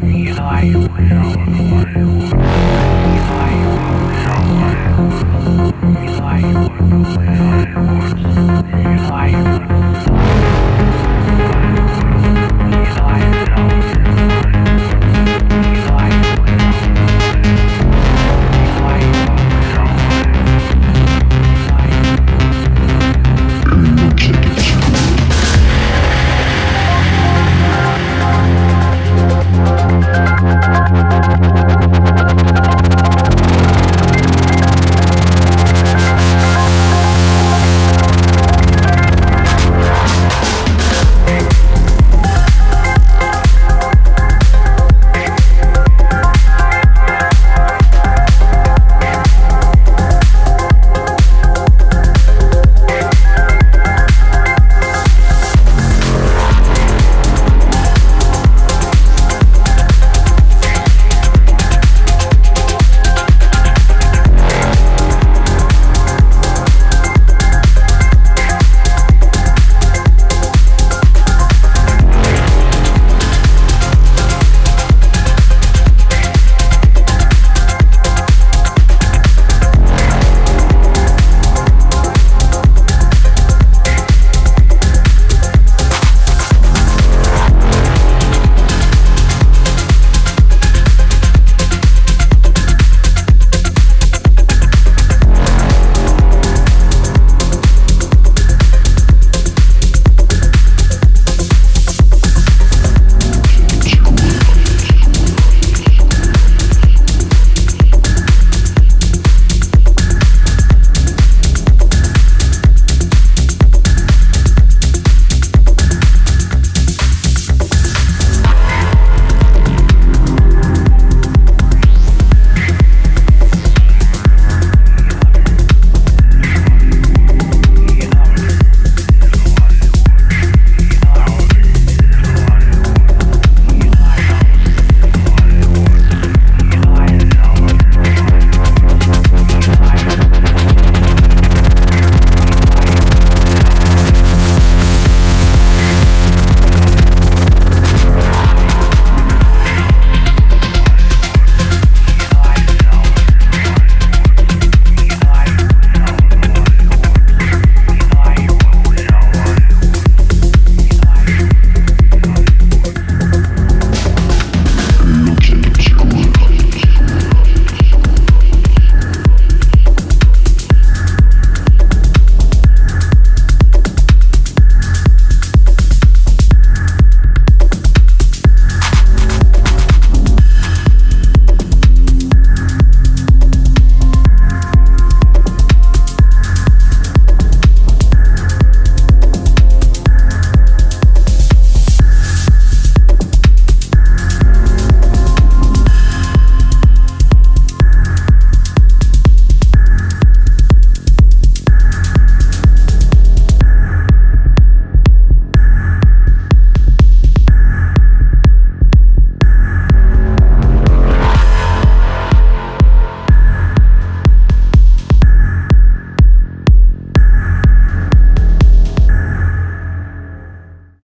Reality in the Woods.